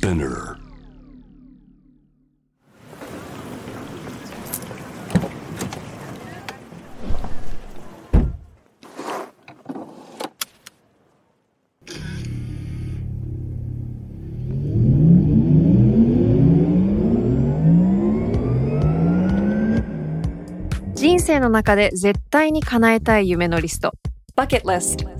Spinner. 人生の中で絶対に叶えたい夢のリスト Bucket List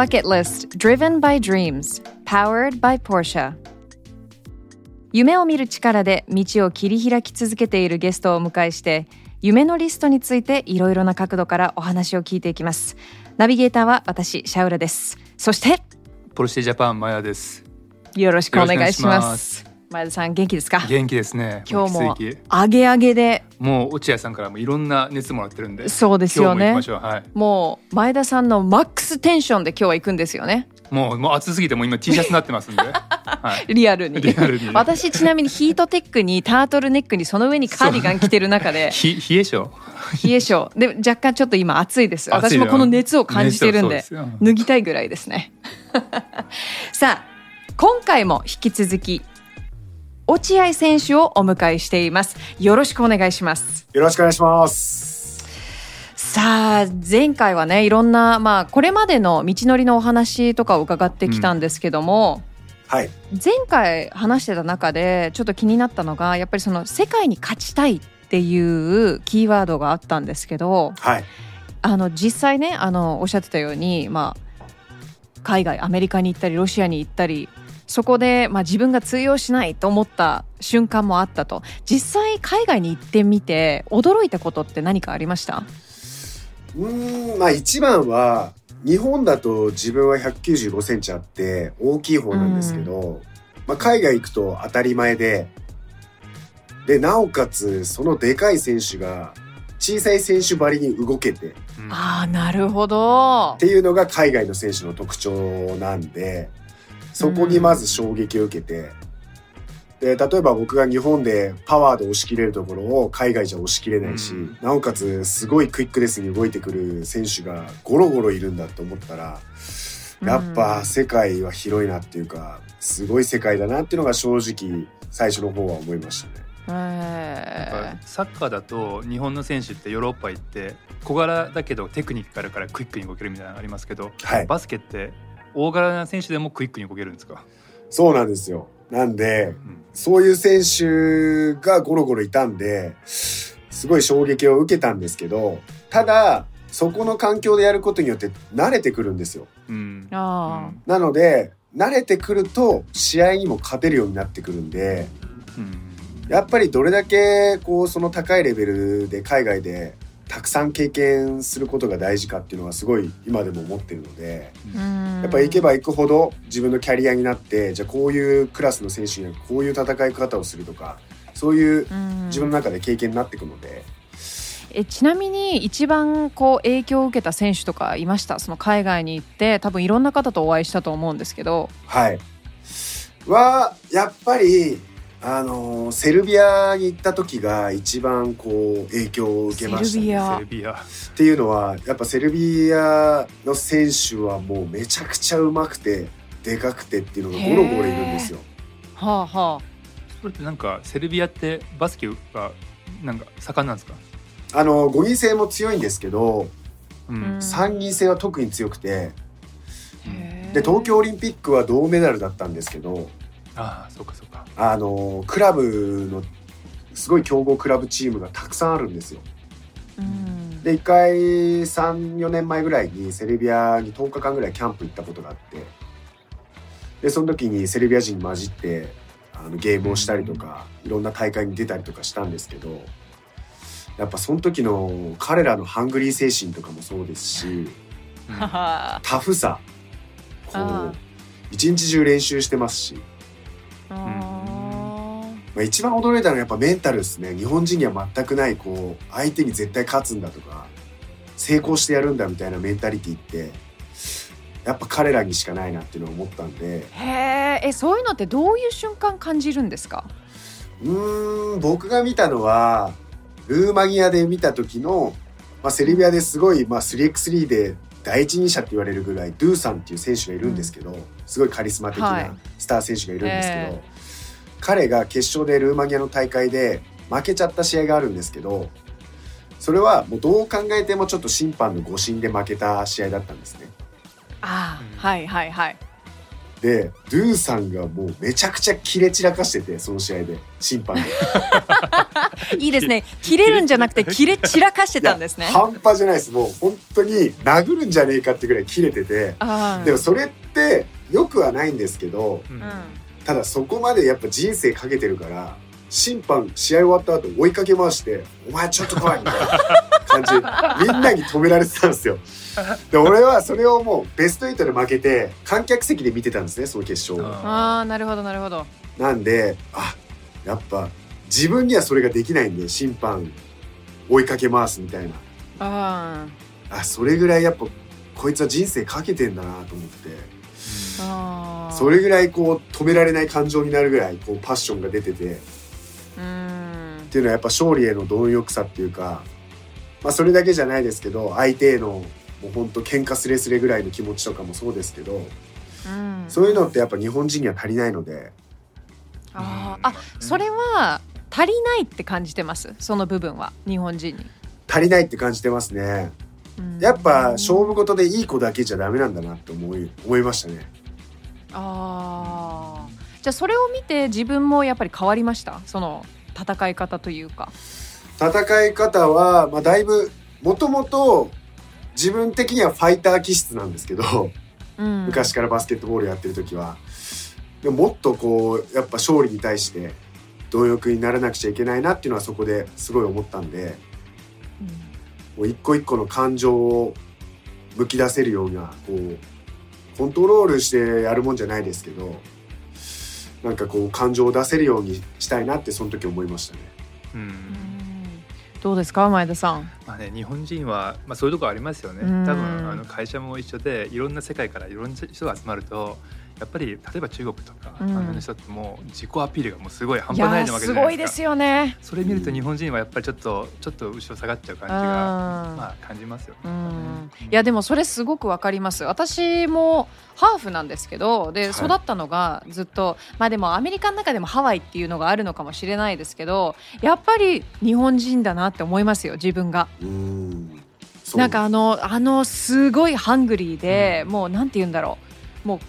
バケットリスト Driven by Dreams Powered by Porsche. 夢を見る力で道を切り開き続けているゲストをお迎えして夢のリストについていろいろな角度からお話を聞いていきます。ナビゲーターは私シャウラです。そしてポルシェジャパンマヤです。よろしくお願いします前田さん元気ですか？元気ですね。今日ももう奇跡。上げ上げで。もう落合さんからもいろんな熱もらってるんで。そうですよね。もう。前田さんのマックステンションで今日は行くんですよね。もうもう暑すぎてもう今 T シャツになってますんで。はい。リアルに。リアルに。私ちなみにヒートテックにタートルネックにその上にカーディガン着てる中で。ひ冷え性。冷え性で若干ちょっと今暑いです。私もこの熱を感じてるんで脱ぎたいぐらいですね。さあ今回も引き続き落合選手をお迎えしていますよろしくお願いしますよろしくお願いします。さあ前回はねいろんなまあこれまでの道のりのお話とかを伺ってきたんですけども、はい。前回話してた中でちょっと気になったのがやっぱりその世界に勝ちたいっていうキーワードがあったんですけどはい。あの実際ねあのおっしゃってたように、まあ、海外アメリカに行ったりロシアに行ったりそこで、まあ、自分が通用しないと思った瞬間もあったと。実際海外に行ってみて驚いたことって何かありました？うーん、まあ一番は、日本だと自分は195センチあって大きい方なんですけど、まあ海外行くと当たり前で、で、なおかつそのでかい選手が小さい選手ばりに動けて。っうんああなるほど。ていうのが海外の選手の特徴なんで、そこにまず衝撃を受けて、で、例えば僕が日本でパワーで押し切れるところを海外じゃ押し切れないし、うんなおかつすごいクイックレスに動いてくる選手がゴロゴロいるんだと思ったら、やっぱ世界は広いなっていうか、すごい世界だなっていうのが正直最初の方は思いましたね。やっえぱサッカーだと日本の選手ってヨーロッパ行って小柄だけどテクニックがあるからクイックに動けるみたいなのありますけど、はい。バスケって大柄な選手でもクイックに動けるんですか？そうなんですよ。なんで、うんそういう選手がゴロゴロいたんで、すごい衝撃を受けたんですけど、ただ、そこの環境でやることによって慣れてくるんですよ。うん。あなので、慣れてくると試合にも勝てるようになってくるんで、うん。やっぱりどれだけこうその高いレベルで海外でたくさん経験することが大事かっていうのはすごい今でも思ってるので、うん。やっぱ行けば行くほど自分のキャリアになって、じゃあこういうクラスの選手にはこういう戦い方をするとか、そういううん。自分の中で経験になっていくので、えちなみに一番こう影響を受けた選手とかいました？その海外に行って多分いろんな方とお会いしたと思うんですけど。はい。は、やっぱり、あのーセルビアに行った時が一番こう影響を受けました、セルビアセルビア。っていうのは、やっぱセルビアの選手はもうめちゃくちゃうまくて、でかくてっていうのがゴロゴロいるんですよ。はあはそれってなんかセルビアってバスケがなんか盛んなんですか？あの、5人制も強いんですけど、ううんん。3人制は特に強くて、あで、東京オリンピックは銅メダルだったんですけど、ああ、そうかそうか。あの、クラブの、すごい強豪クラブチームがたくさんあるんですよ。うん。で、一回、3、4年前ぐらいにセルビアに10日間ぐらいキャンプ行ったことがあって、で、その時にセルビア人に混じって、あのゲームをしたりとか、いろんな大会に出たりとかしたんですけど、やっぱその時の彼らのハングリー精神とかもそうですし、タフさこあう一日中練習してますし、あまあ、一番驚いたのはやっぱメンタルですね。日本人には全くないこう相手に絶対勝つんだとか成功してやるんだみたいなメンタリティってやっぱ彼らにしかないなっていうのを思ったんで。へええそういうのってどういう瞬間感じるんですか？うーん僕が見たのはルーマニアで見た時の、まあ、セルビアですごい、まあ、3x3 で第一人者って言われるぐらいドゥーさんっていう選手がいるんですけど、すごいカリスマ的はない。スター選手がいるんですけど、え彼が決勝でルーマニアの大会で負けちゃった試合があるんですけどそれはもうどう考えてもちょっと審判の誤審で負けた試合だったんですね。あはいはいはいでドゥーさんがもうめちゃくちゃキレ散らかしててその試合で。審判で。いいですね。切れるんじゃなくて切れ散らかしてたんですね。半端じゃないです。もう本当に殴るんじゃねえかってぐらい切れてて。でもそれってよくはないんですけどうんうん。ただそこまでやっぱ人生かけてるから審判試合終わった後追いかけ回して「お前ちょっと来い」みたいな感じでみんなに止められてたんですよ。で俺はそれをもうベスト8で負けて観客席で見てたんですねその決勝を。ああなるほどなるほど。なんであやっぱ自分にはそれができないんで審判追いかけ回すみたいな。ああそれぐらいやっぱこいつは人生かけてんだなと思って。それぐらいこう止められない感情になるぐらいこうパッションが出ててっうん。ていうのはやっぱ勝利への貪欲さっていうか、まあ、それだけじゃないですけど相手へのもうほんと喧嘩すれすれぐらいの気持ちとかもそうですけどうん。そういうのってやっぱ日本人には足りないので。あー。あそれは足りないって感じてます？その部分は日本人に、足りないって感じてますね。うん。やっぱ勝負事でいい子だけじゃダメなんだなって思い思いましたね。ああじゃあそれを見て自分もやっぱり変わりました？その戦い方というか。戦い方は、まあ、だいぶもともと自分的にはファイター気質なんですけど、うん。昔からバスケットボールやってる時は。でももっとこうやっぱ勝利に対して貪欲にならなくちゃいけないなっていうのはそこですごい思ったんでもう一個一個の感情をむき出せるようなこうコントロールしてやるもんじゃないですけどなんかこう感情を出せるようにしたいなってその時思いましたね。うん。うん。どうですか前田さん？まあね、日本人は、まあ、そういうとこありますよね。うん。多分あの会社も一緒でいろんな世界からいろんな人が集まるとやっぱり例えば中国とか、うん。あの人ってもう自己アピールがもうすごい半端ないわけじゃないですか。ごいですよね。それ見ると日本人はやっぱりちょっとちょっと後ろ下がっちゃう感じが、ままあ感じますよね。うん。いやでもそれすごくわかります。私もハーフなんですけどではい。育ったのがずっと、まあでもアメリカの中でもハワイっていうのがあるのかもしれないですけどやっぱり日本人だなって思いますよ自分が。なんかあのあのすごいハングリーで、うん。もうなんて言うんだろう。もう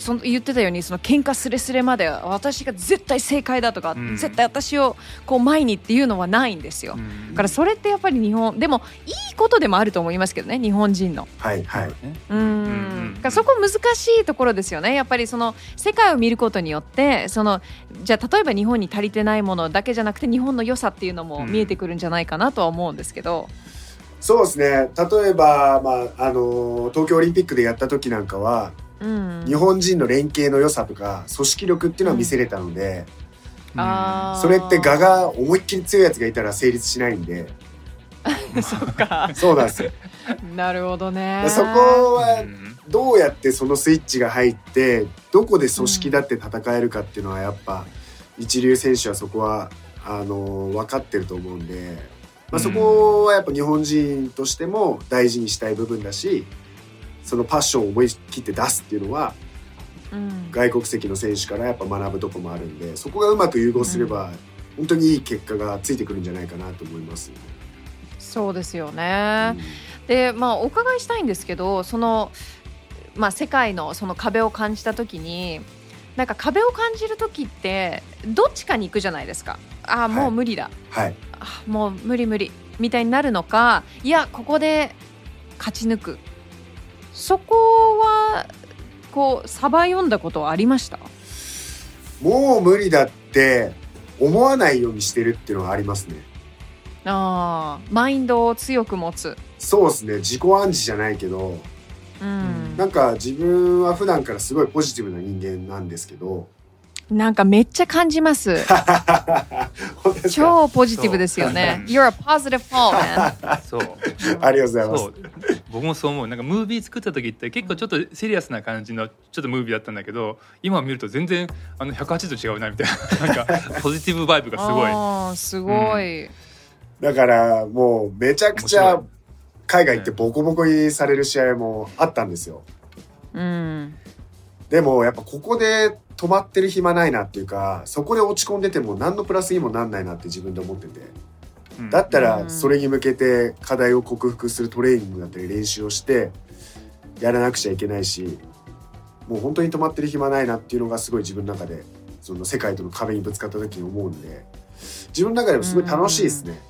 その言ってたようにその喧嘩すれすれまで私が絶対正解だとか、うん。絶対私をこう前にっていうのはないんですよ。うん。だからそれってやっぱり日本でもいいことでもあると思いますけどね日本人の。はいはい。ね。うん。うんだからそこ難しいところですよね。やっぱりその世界を見ることによってそのじゃあ例えば日本に足りてないものだけじゃなくて日本の良さっていうのも見えてくるんじゃないかなとは思うんですけど。そうですね。例えば、まあ、あの東京オリンピックでやった時なんかはうん。日本人の連携の良さとか組織力っていうのは見せれたので、あー。それって我が思いっきり強いやつがいたら成立しないんで。そっか。そうなんですよ。なるほどね。そこうん。はどうやってそのスイッチが入ってどこで組織だって戦えるかっていうのはやっぱ一流選手はそこはあの分かってると思うんで、まあ、そこはやっぱ日本人としても大事にしたい部分だしそのパッションを思い切って出すっていうのはうん。外国籍の選手からやっぱ学ぶとこもあるんでそこがうまく融合すれば本当にいい結果がついてくるんじゃないかなと思います、そうですよね。うん。でまあお伺いしたいんですけどその、まあ、世界のその壁を感じた時になんか壁を感じる時ってどっちかに行くじゃないですか。ああもう無理だ、はい。あもう無理無理。みたいになるのかいやここで勝ち抜くそこはこうサバ読んだことはありました？もう無理だって思わないようにしてるっていうのはありますね。あーマインドを強く持つ。そうですね。自己暗示じゃないけどうん。なんか自分は普段からすごいポジティブな人間なんですけどなんかめっちゃ感じます。超ポジティブですよね。You're a positive Paul, man. そう。ありがとうございます。僕もそう思う。なんかムービー作った時って結構ちょっとシリアスな感じのちょっとムービーだったんだけど今見ると全然あの180度違うなみたいな。なんかポジティブバイブがすごい。あーすごい。だからもうめちゃくちゃ海外行ってボコボコにされる試合もあったんですよ。うん。でもやっぱここで止まってる暇ないなっていうかそこで落ち込んでても何のプラスにもなんないなって自分で思ってて。うん。だったうん。らそれに向けて課題を克服するトレーニングだったり練習をしてやらなくちゃいけないしもう本当に止まってる暇ないなっていうのがすごい自分の中でその世界との壁にぶつかった時に思うんで自分の中でもすごい楽しいですね。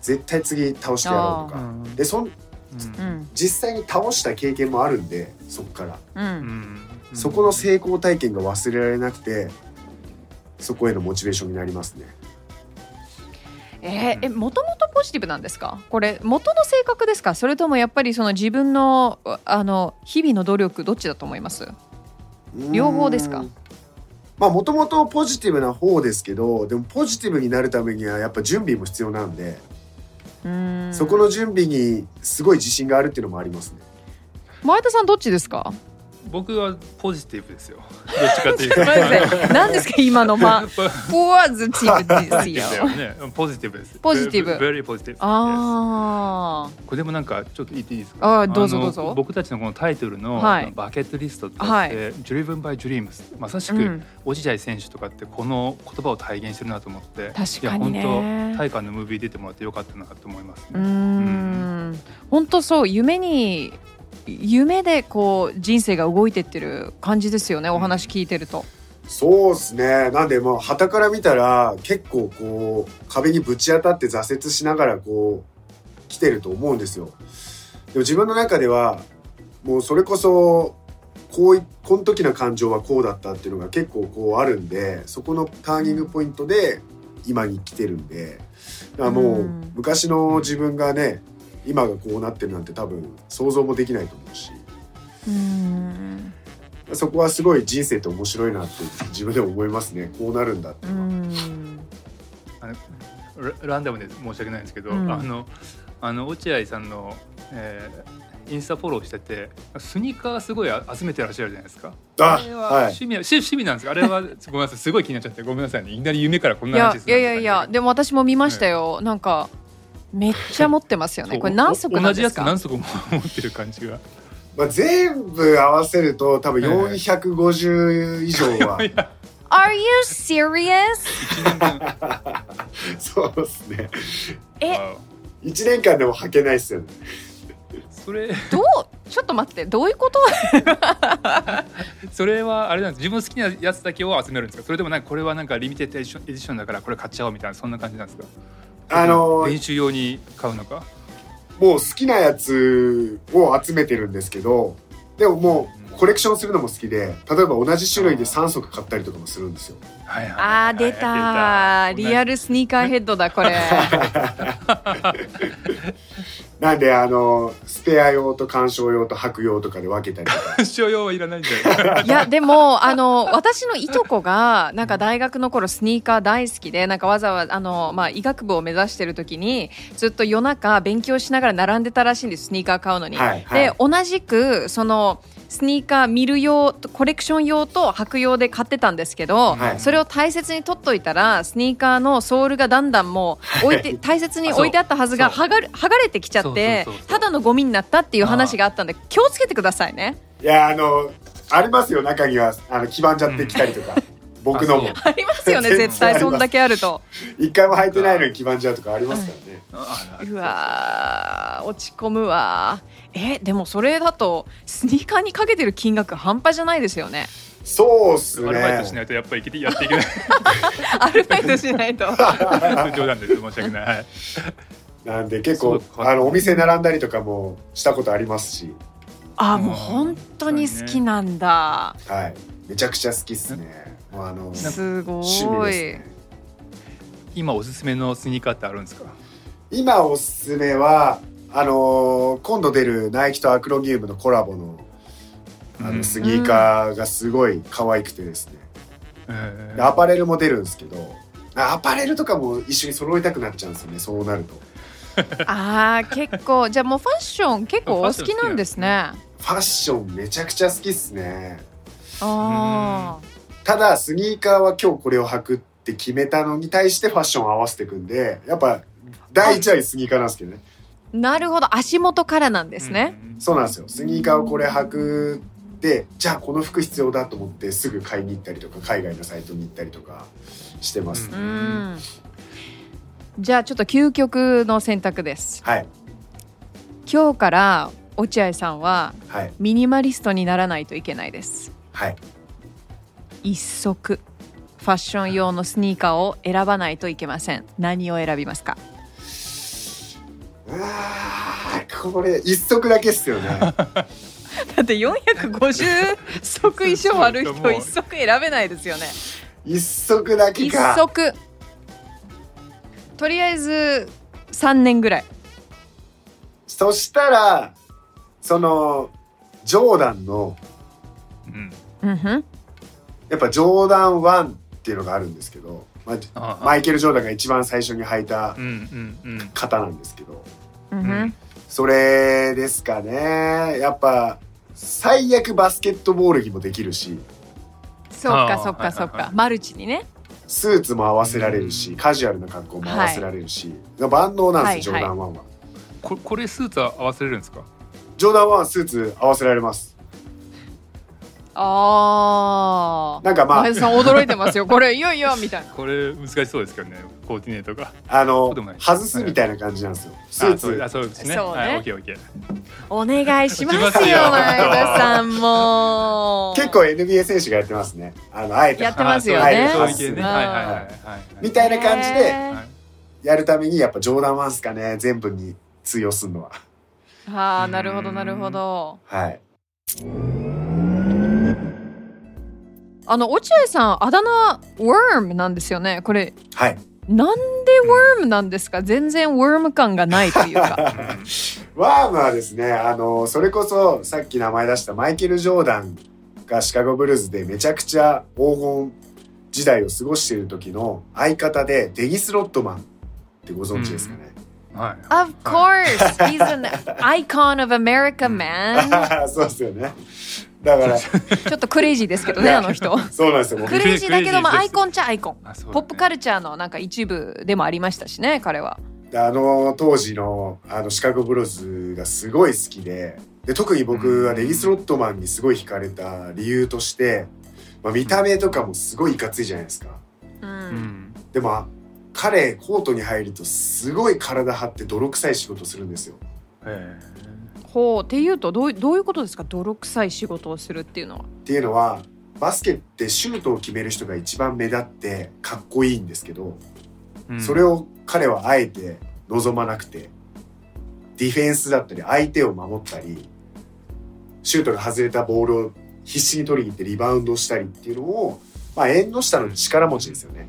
絶対次倒してやろうとか。うん。でそんううん。ん。実際に倒した経験もあるんでそこから。う。うんんそこの成功体験が忘れられなくてそこへのモチベーションになりますね。えーえ、もともとポジティブなんですか？これ、元の性格ですか？それともやっぱりその自分の、あの、日々の努力、どっちだと思います？両方ですか？まあもともとポジティブな方ですけどでもポジティブになるためにはやっぱ準備も必要なんで、うん。そこの準備にすごい自信があるっていうのもありますね。前田さんどっちですか？僕はポジティブですよ。どっちかっていうと。何ですか今のまあ、ポ ポジティブですよ。ジティブ。だよねポジティブです。ポジティブ。Very positive あこれでもなんかちょっと言っていいですか？あーどうぞのどうぞ。僕たちのこのタイトルのはい。バケットリストってあはい。Driven by Dreams まさしあ。く、うん。落合選手とかってこの言葉を体現してるなと思って確かにね。本当大会のムービー出てもらってよかったなと思いますう。ん。本当そう夢に夢でこう人生が動いてってる感じですよねお話聞いてると。そうですね。なんでまあ旗から見たら結構こう壁にぶち当たって挫折しながらこう来てると思うんですよ。でも自分の中ではもうそれこそこういこの時の感情はこうだったっていうのが結構こうあるんでそこのターニングポイントで今に来てるんで。だからもううん。昔の自分がね今がこうなってるなんて多分想像もできないと思うし。うーん。そこはすごい人生って面白いなって自分でも思いますね。こうなるんだってラランダムで申し訳ないんですけど、うん。あのあの落合さんの、えーインスタフォローしててスニーカーすごいあ集めてらっしゃるじゃないですか。ああれは。はい。趣味は、趣趣味なんですか？あれは ごめんなさいすごい気になっちゃってごめんなさいね。いきなり夢からこんいな話すいやいやいやでも私も見ましたよ、なんかめっちゃ持ってますよね。これ何足な同じやつんですか何足も持ってる感じが。まあ、全部合わせると多分450以上は。Are you serious? そうですね。え。あ1年間でも履けないっすよね。それ。どう？ちょっと待って。どういうこと？それはあれなんです。自分の好きなやつだけを集めるんですか？それともなんかこれはなんかリミテッドエディションエディションだからこれ買っちゃおうみたいなそんな感じなんですか？あの練習用に買うのか？もう好きなやつを集めてるんですけどでももうコレクションするのも好きで例えば同じ種類で3足買ったりとかもするんですよ。はいはいはい。あー出たリアルスニーカーヘッドだこれ。なんであのスペア用と鑑賞用と履く用とかで分けたりとか。所用はいらないんだよ。いやでもあの私のいとこがなんか大学の頃スニーカー大好きでなんかわざわざあの、まあ、医学部を目指してる時にずっと夜中勉強しながら並んでたらしいんですスニーカー買うのに。はいはい。で同じくそのスニーカー見る用コレクション用と履く用で買ってたんですけど、はい。それを大切に取っといたらスニーカーのソールがだんだんもう置いて大切に置いてあったはずが剥がれ剥がれてきちゃってただのゴミになったっていう話があったんで気をつけてくださいね。いやあのありますよ中には。あの黄ばんじゃってきたりとか、僕のも。あありますよね絶対そんだけあると。一回も履いてないのに黄ばんじゃうとかありますからね、あうわー落ち込むわ。えでもそれだとスニーカーにかけてる金額半端じゃないですよね。そうっすね。アルバイトしないとやっぱり生きてやっていけない。アルバイトしないと。冗談です。申し訳ない。はい。なんで結構あのお店並んだりとかもしたことありますし、あもう本当に好きなんだ。はい、めちゃくちゃ好きっすね。あのすご趣味ですいね。今おすすめのスニーカーってあるんですか？今おすすめはあのー今度出るナイキとアクロニウムのコラボのあうん。のスニーカーがすごい可愛くてですね、えでアパレルも出るんですけどアパレルとかも一緒に揃えたくなっちゃうんですよねそうなると。あー結構。じゃあもうファッション結構お好きなんですね。ファッションめちゃくちゃ好きっすね。あただスニーカーは今日これを履くって決めたのに対してファッションを合わせていくんでやっぱ第一はスニーカーなんですけどね。ーなるほど。足元からなんですね、そうなんですよ。スニーカーをこれ履くでじゃあこの服必要だと思ってすぐ買いに行ったりとか海外のサイトに行ったりとかしてます、ううん。じゃあちょっと究極の選択です。はい。今日から落合さんははい。ミニマリストにならないといけないです。はい一足ファッション用のスニーカーを選ばないといけません。何を選びますか？うわーこれ一足だけっすよね。だって450足以上ある人一足選べないですよね。一足だけ一か足。とりあえず3年ぐらい。そしたらそのジョーダンのうん。うんやっぱジョーダン1っていうのがあるんですけど、まあ、マイケル・ジョーダンが一番最初に履いた方なんですけど。うんふうん。んそれですかね。やっぱ最悪バスケットボールにもできるし。そっかそっかそっはいはい。はいか。マルチにね。スーツも合わせられるし、うん。カジュアルな格好も合わせられるし、万能なんですよ、はいジョーダン1は。ここれスーツは合わせれるんですか？ジョーダン1はスーツ合わせられます。ああなんかまあ。前田さん驚いてますよ。これいよいよみたいな。これ難しそうですけどねコーディネートが。あの外すみたいな感じなんですよ。スーツ。あそうあそうですね。そうね。はいオッケーオッケーお願いしますよ。前田さんも。結構 NBA 選手がやってますね。あのあえて。やってますよね。はいはいはいはいはいはい。みたいな感じでやるためにやっぱジョーダン1っすかね全部に通用するのは。ああなるほどなるほど。はい。あの落合さんあだ名 Worm なんですよね。これはい。なんで Worm なんですか？全然 Worm 感がないというか。ワームはですねあのそれこそさっき名前出したマイケル・ジョーダンがシカゴブルーズでめちゃくちゃ黄金時代を過ごしている時の相方でデニス・ロットマンってご存知ですかね、はい。Of course he's an icon of America man. そうですよねだから。ちょっとクレイジーですけどねあの人。そうなんですよ。クレイジーだけどまあアイコンちゃアイコン。ね。ポップカルチャーのなんか一部でもありましたしね彼は。あの当時のあのシカゴブルーズがすごい好きで。で特に僕はデニス・ロットマンにすごい惹かれた理由として、まあ、見た目とかもすごいいかついじゃないですか。ううん。んでも彼コートに入るとすごい体張って泥臭い仕事するんですよ。へほうっていうとどうどういうことですか？泥臭い仕事をするっていうのはっていうのはバスケってシュートを決める人が一番目立ってかっこいいんですけど、ーそれを彼はあえて望まなくてディフェンスだったり相手を守ったりシュートが外れたボールを必死に取りに行ってリバウンドしたりっていうのを、まあ、縁の下の力持ちですよね。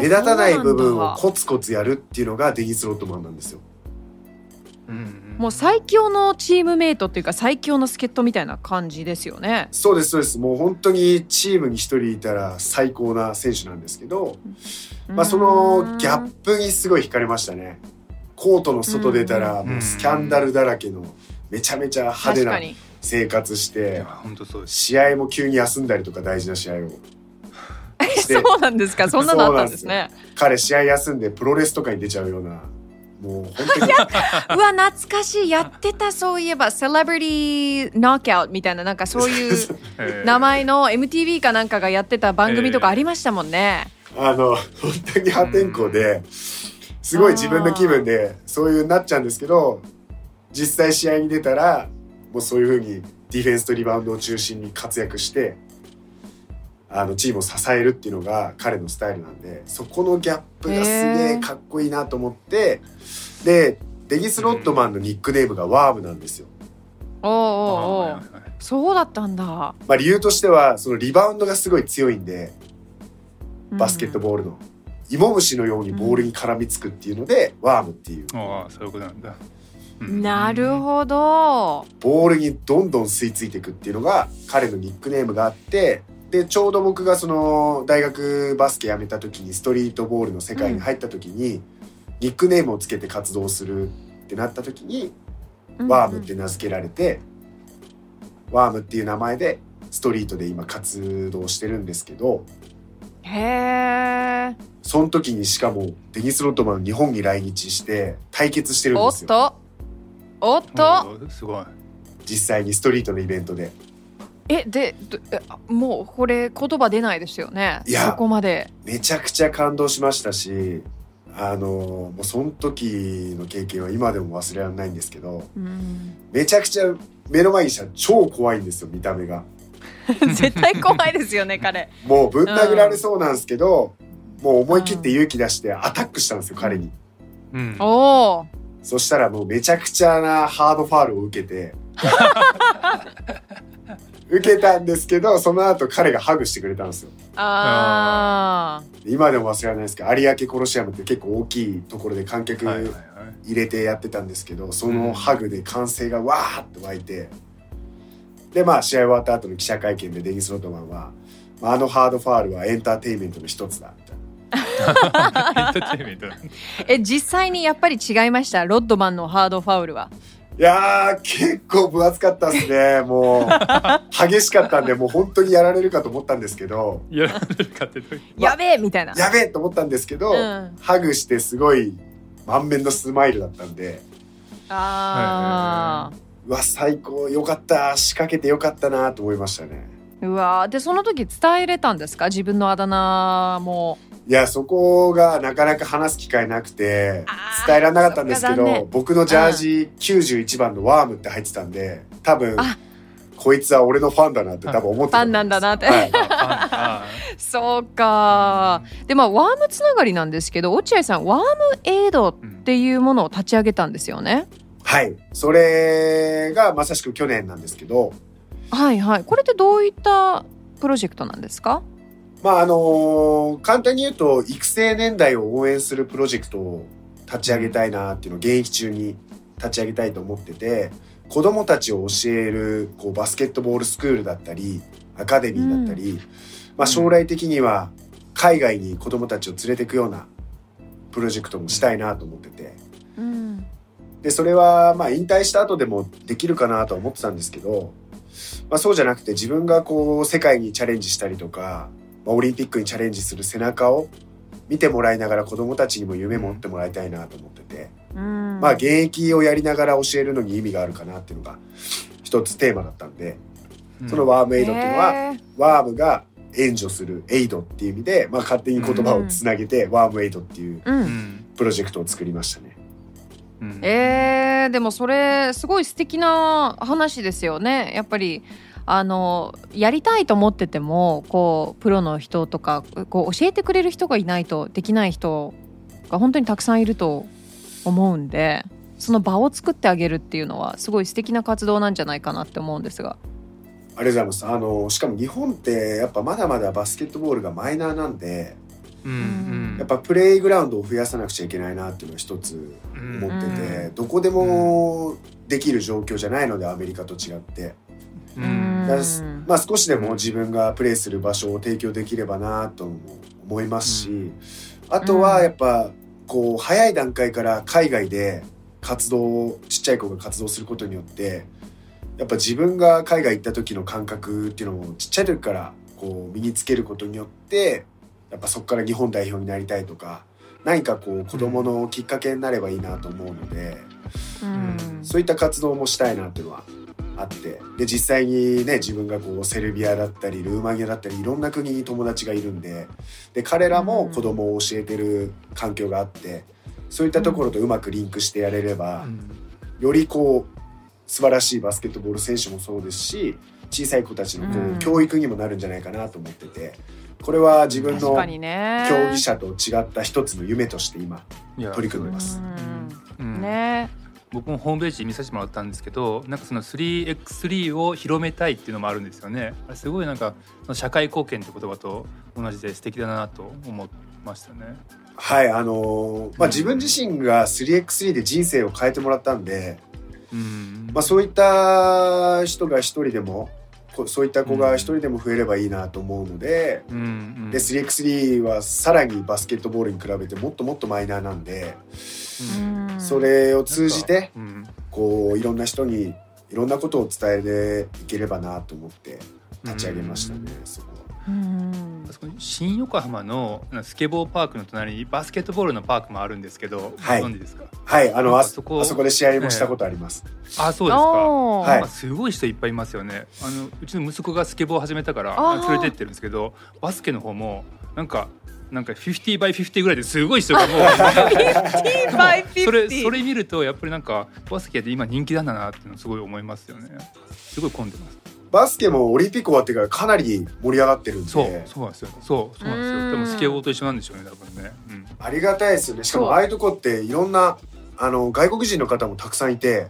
目立たない部分をコツコツやるっていうのがデニス・ロットマンなんですよ。うんもう最強のチームメイトっていうか最強の助っ人みたいな感じですよね。そうですそうです。もう本当にチームに一人いたら最高な選手なんですけど、まあ、そのギャップにすごい惹かれましたね。コートの外出たらうん。もうスキャンダルだらけのめちゃめちゃ派手な生活しいてや本当そうです。試合も急に休んだりとか大事な試合を。してそうなんですか？そんなのあったんですね。彼試合休んでプロレスとかに出ちゃうようなもう本当に。うわ懐かしい。やってたそういえば。セレブリティノックアウトみたいななんかそういう名前の MTV かなんかがやってた番組とかありましたもんね、あの本当に破天荒ですごい自分の気分でそういうなっちゃうんですけど実際試合に出たらもうそういうふうにディフェンスとリバウンドを中心に活躍してあのチームを支えるっていうのが彼のスタイルなんでそこのギャップがすげえかっこいいなと思ってでデニス・ロットマンのニックネームがワームなんですよ。おうおうおうはいはいはいそうだったんだまあ、理由としてはそのリバウンドがすごい強いんでバスケットボールの。芋虫のようにボールに絡みつくっていうので、ワームっていうああそういうことなんだ。うんなるほど。ボールにどんどん吸い付いていくっていうのが彼のニックネームがあってでちょうど僕がその大学バスケ辞めた時にストリートボールの世界に入った時に、ニックネームをつけて活動するってなった時にワームって名付けられて、ワームっていう名前でストリートで今活動してるんですけどへえ。その時にしかもデニス・ロットマン日本に来日して対決してるんですよおっと。おっと。すごい。実際にストリートのイベントでえ、で、もうこれ言葉出ないですよね。いやそこまで。めちゃくちゃ感動しましたしあのもうその時の経験は今でも忘れられないんですけどうん。めちゃくちゃ目の前にしたら超怖いんですよ見た目が 絶対怖いですよね、彼。もうぶん殴られそうなんですけど、もう思い切って勇気出してアタックしたんですよ彼にうん。おお。そしたらもうめちゃくちゃなハードファールを受けて 受けたんですけどその後彼がハグしてくれたんですよああ。今でも忘れられないですけど有明コロシアムって結構大きいところで観客。入れてやってたんですけどそのハグで歓声がわーって湧いてでまあ試合終わった後の記者会見でデニス・ロットマンは、まあ、あのハードファールはエンターテインメントの一つだみたいな エンターテインメント。え、実際にやっぱり違いました？ロッドマンのハードファウルは。いやー結構分厚かったですね。もう激しかったんでもう本当にやられるかと思ったんですけど。やられるかってどういう？やべえみたいな。やべえと思ったんですけど、うん。ハグしてすごい満面のスマイルだったんで。ああ。うわ最高よかった。仕掛けてよかったなと思いましたね。うわー。でその時伝えれたんですか？自分のあだ名もいやそこがなかなか話す機会なくて伝えられなかったんですけど、僕のジャージ91番のワームって入ってたんで多分あ。こいつは俺のファンだなって多分思ってたファンなんだなって。はい。あそうか。でまあワームつながりなんですけど落合さんワームエイドっていうものを立ち上げたんですよね。はい。それがまさしく去年なんですけど、はいはい。これってどういったプロジェクトなんですか？まああの簡単に言うと育成年代を応援するプロジェクトを立ち上げたいなっていうのを現役中に立ち上げたいと思ってて、子供たちを教えるこうバスケットボールスクールだったり、アカデミーだったり、まあ将来的には海外に子供たちを連れていくようなプロジェクトもしたいなと思ってて。うん。でそれはまあ引退した後でもできるかなとは思ってたんですけど、まあ、そうじゃなくて自分がこう世界にチャレンジしたりとか、まあ、オリンピックにチャレンジする背中を見てもらいながら子どもたちにも夢持ってもらいたいなと思ってて、うん。まあ現役をやりながら教えるのに意味があるかなっていうのが一つテーマだったんでそのワームエイドっていうのは、へー。ワームが援助するエイドっていう意味で、まあ、勝手に言葉をつなげて、ワームエイドっていうううん。んプロジェクトを作りましたね。うん。えー、でもそれすごい素敵な話ですよね。やっぱりあのやりたいと思っててもこうプロの人とかこう教えてくれる人がいないとできない人が本当にたくさんいると思うんでその場を作ってあげるっていうのはすごい素敵な活動なんじゃないかなって思うんですが。ありがとうございます。あの、しかも日本ってやっぱまだまだバスケットボールがマイナーなんで、うんうんやっぱプレイグラウンドを増やさなくちゃいけないなっていうのは一つ思ってて、どこでもできる状況じゃないのでアメリカと違って。まあ少しでも自分がプレイする場所を提供できればなとも思いますし、あとはやっぱこう早い段階から海外で活動をちっちゃい子が活動することによってやっぱ自分が海外行った時の感覚っていうのをちっちゃい時からこう身につけることによってやっぱそこから日本代表になりたいとか何かこう子供のきっかけになればいいなと思うので、うん。そういった活動もしたいなっていうのはあってで実際にね自分がこうセルビアだったりルーマニアだったりいろんな国に友達がいるんでで彼らも子供を教えてる環境があってそういったところとうまくリンクしてやれれば、よりこう素晴らしいバスケットボール選手もそうですし小さい子たちのこう、うん。教育にもなるんじゃないかなと思っててこれは自分の競技者と違った一つの夢として今取り組んでます。うん。うん。ね僕もホームページ見させてもらったんですけどなんかその 3x3 を広めたいっていうのもあるんですよねあれすごいなんかその社会貢献って言葉と同じで素敵だなと思っましたね。はい、あのーまあ、自分自身が 3x3 で人生を変えてもらったんで、うん。まあ、そういった人が一人でも、こそういった子が一人でも増えればいいなと思うので、うんうん。で 3x3 はさらにバスケットボールに比べてもっともっとマイナーなんで、うん。それを通じてうん。こういろんな人にいろんなことを伝えていければなと思って立ち上げましたね、そこは。うんあそこに新横浜のスケボーパークの隣にバスケットボールのパークもあるんですけど、はい。ご存知ですか？はい、あのあそこあそこで試合もしたことあります。あそうですか。はいすごい人いっぱいいますよね。あのうちの息子がスケボーを始めたから連れてってるんですけどバスケの方もなんかなんか50 by 50ぐらいですごい人がもう。それそれ見るとやっぱりなんかバスケって今人気なんだなっていうのすごい思いますよね。すごい混んでますバスケもオリンピック終わってからかなり盛り上がってるんで、そうそうなんですよ。そうそうなんですうん。よでもスケボーと一緒なんでしょうね多分ね、うんありがたいですよね。しかそう。もああいうとこっていろんなあの外国人の方もたくさんいて、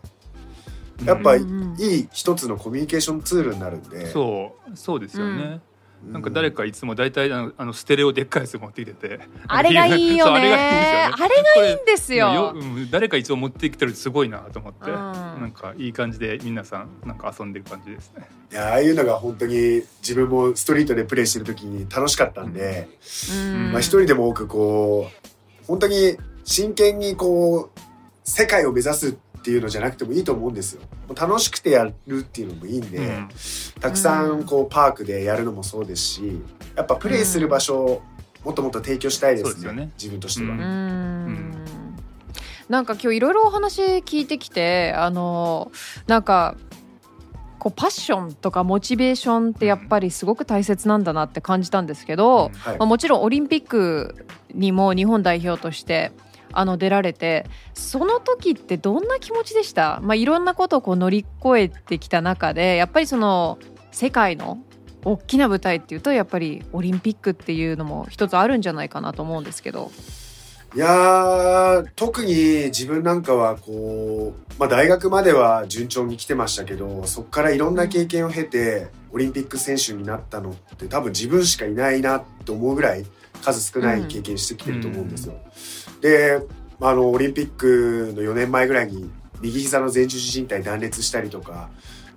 やっぱいい一つのコミュニケーションツールになるんで。そうそうですよね、うんなんか誰かいつも大体あのあのステレオでっかいやつ持ってきてて。あれがいいよそうあれがいいんですよね。ねあれがいいんですよ。ようん誰かいつも持ってきてるってすごいなと思って、うん。なんかいい感じで皆さんなんか遊んでる感じですね。いやああいうのが本当に自分もストリートでプレーしてる時に楽しかったんで、うん。まあ一人でも多くこう本当に真剣にこう世界を目指すっていうのじゃなくてもいいと思うんですよ。楽しくてやるっていうのもいいんで、うんたくさんこうパークでやるのもそうですし、やっぱプレーする場所をもっともっと提供したいですね。そうですよね。自分としては。ううん。ん。なんか今日いろいろお話聞いてきてあのなんかこうパッションとかモチベーションってやっぱりすごく大切なんだなって感じたんですけど、はい。まあ、もちろんオリンピックにも日本代表としてあの出られてその時ってどんな気持ちでした、まあ、いろんなことをこう乗り越えてきた中でやっぱりその世界の大きな舞台っていうとやっぱりオリンピックっていうのも一つあるんじゃないかなと思うんですけど。いやー特に自分なんかはこう、まあ、大学までは順調に来てましたけどそこからいろんな経験を経てオリンピック選手になったのって多分自分しかいないなと思うぐらい数少ない経験してきてると思うんですよ。で、まあ、あのオリンピックの4年前ぐらいに右膝の前十字靭帯断裂したりとか、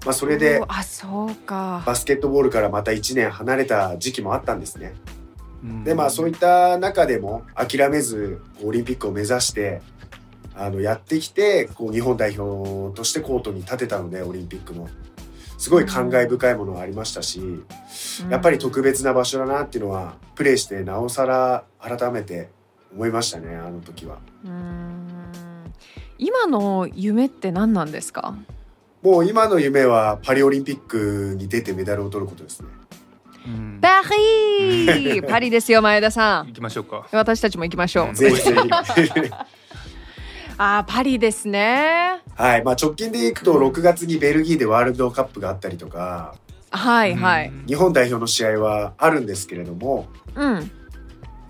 まあ、それであそうか。バスケットボールからまた1年離れた時期もあったんですね。うん。でまあそういった中でも諦めずオリンピックを目指してあのやってきてこう日本代表としてコートに立てたのでオリンピックのすごい感慨深いものがありましたし、やっぱり特別な場所だなっていうのはプレーしてなおさら改めて思いましたねあの時は。うーん。今の夢って何なんですか？もう今の夢はパリオリンピックに出てメダルを取ることですね。うん。パリ パリですよ前田さん。行きましょうか。私たちも行きましょう、うん。ぜひぜひ。あーパリですね。はい、まあ直近でいくと6月にベルギーでワールドカップがあったりとか、はいはい。うん。日本代表の試合はあるんですけれども、うん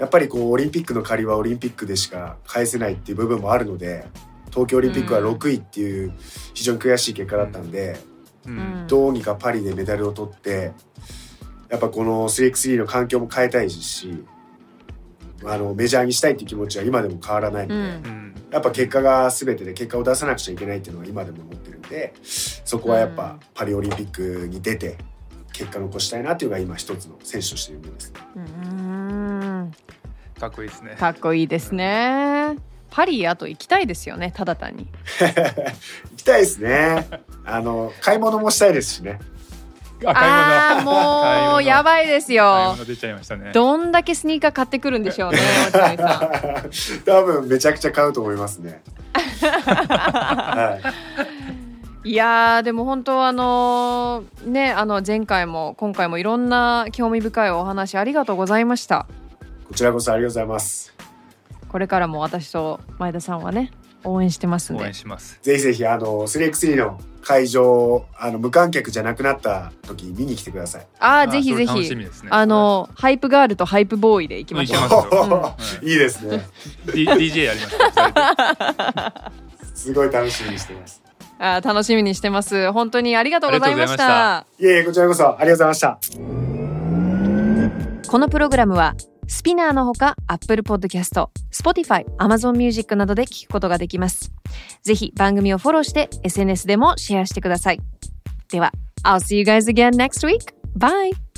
やっぱりこうオリンピックの借りはオリンピックでしか返せないっていう部分もあるので、東京オリンピックは6位っていう非常に悔しい結果だったんで、うん。うん。どうにかパリでメダルを取って、やっぱこの 3x3 の環境も変えたいですし、あのメジャーにしたいっていう気持ちは今でも変わらないので、うん。うんやっぱ結果が全てで結果を出さなくちゃいけないっていうのは今でも思ってるんでそこはやっぱパリオリンピックに出て結果残したいなっていうのが今一つの選手としての夢ですね。うーんかっこいいですね。かっこいいですねパリあと行きたいですよねただ単に 行きたいですね。あの買い物もしたいですしね。あーもうやい。ばいです買いよ物出ちゃいましたね。どんだけスニーカー買ってくるんでしょうね 多分めちゃくちゃ買うと思いますね。はいやーでも本当あのねあの前回も今回もいろんな興味深いお話ありがとうございましたい、こちらこそありがとうございます。これからも私と前田さんはね応援してますん応で援します。ぜひぜひあの 3x3 の会場あの無観客じゃなくなった時見に来てください。ああーぜひぜひねあのハイプガールとハイプボーイで行きましょういいですね。D- DJ やりました。すごい楽しみにしてます。あー楽しみにしてます本当にありがとうございましあたいえいえこちらこそありがとうございました。このプログラムはスピナーのほか Apple Podcast、Spotify、Amazon Music などで聞くことができます。ぜひ番組をフォローして SNS でもシェアしてください。では、I'll see you guys again next week. Bye!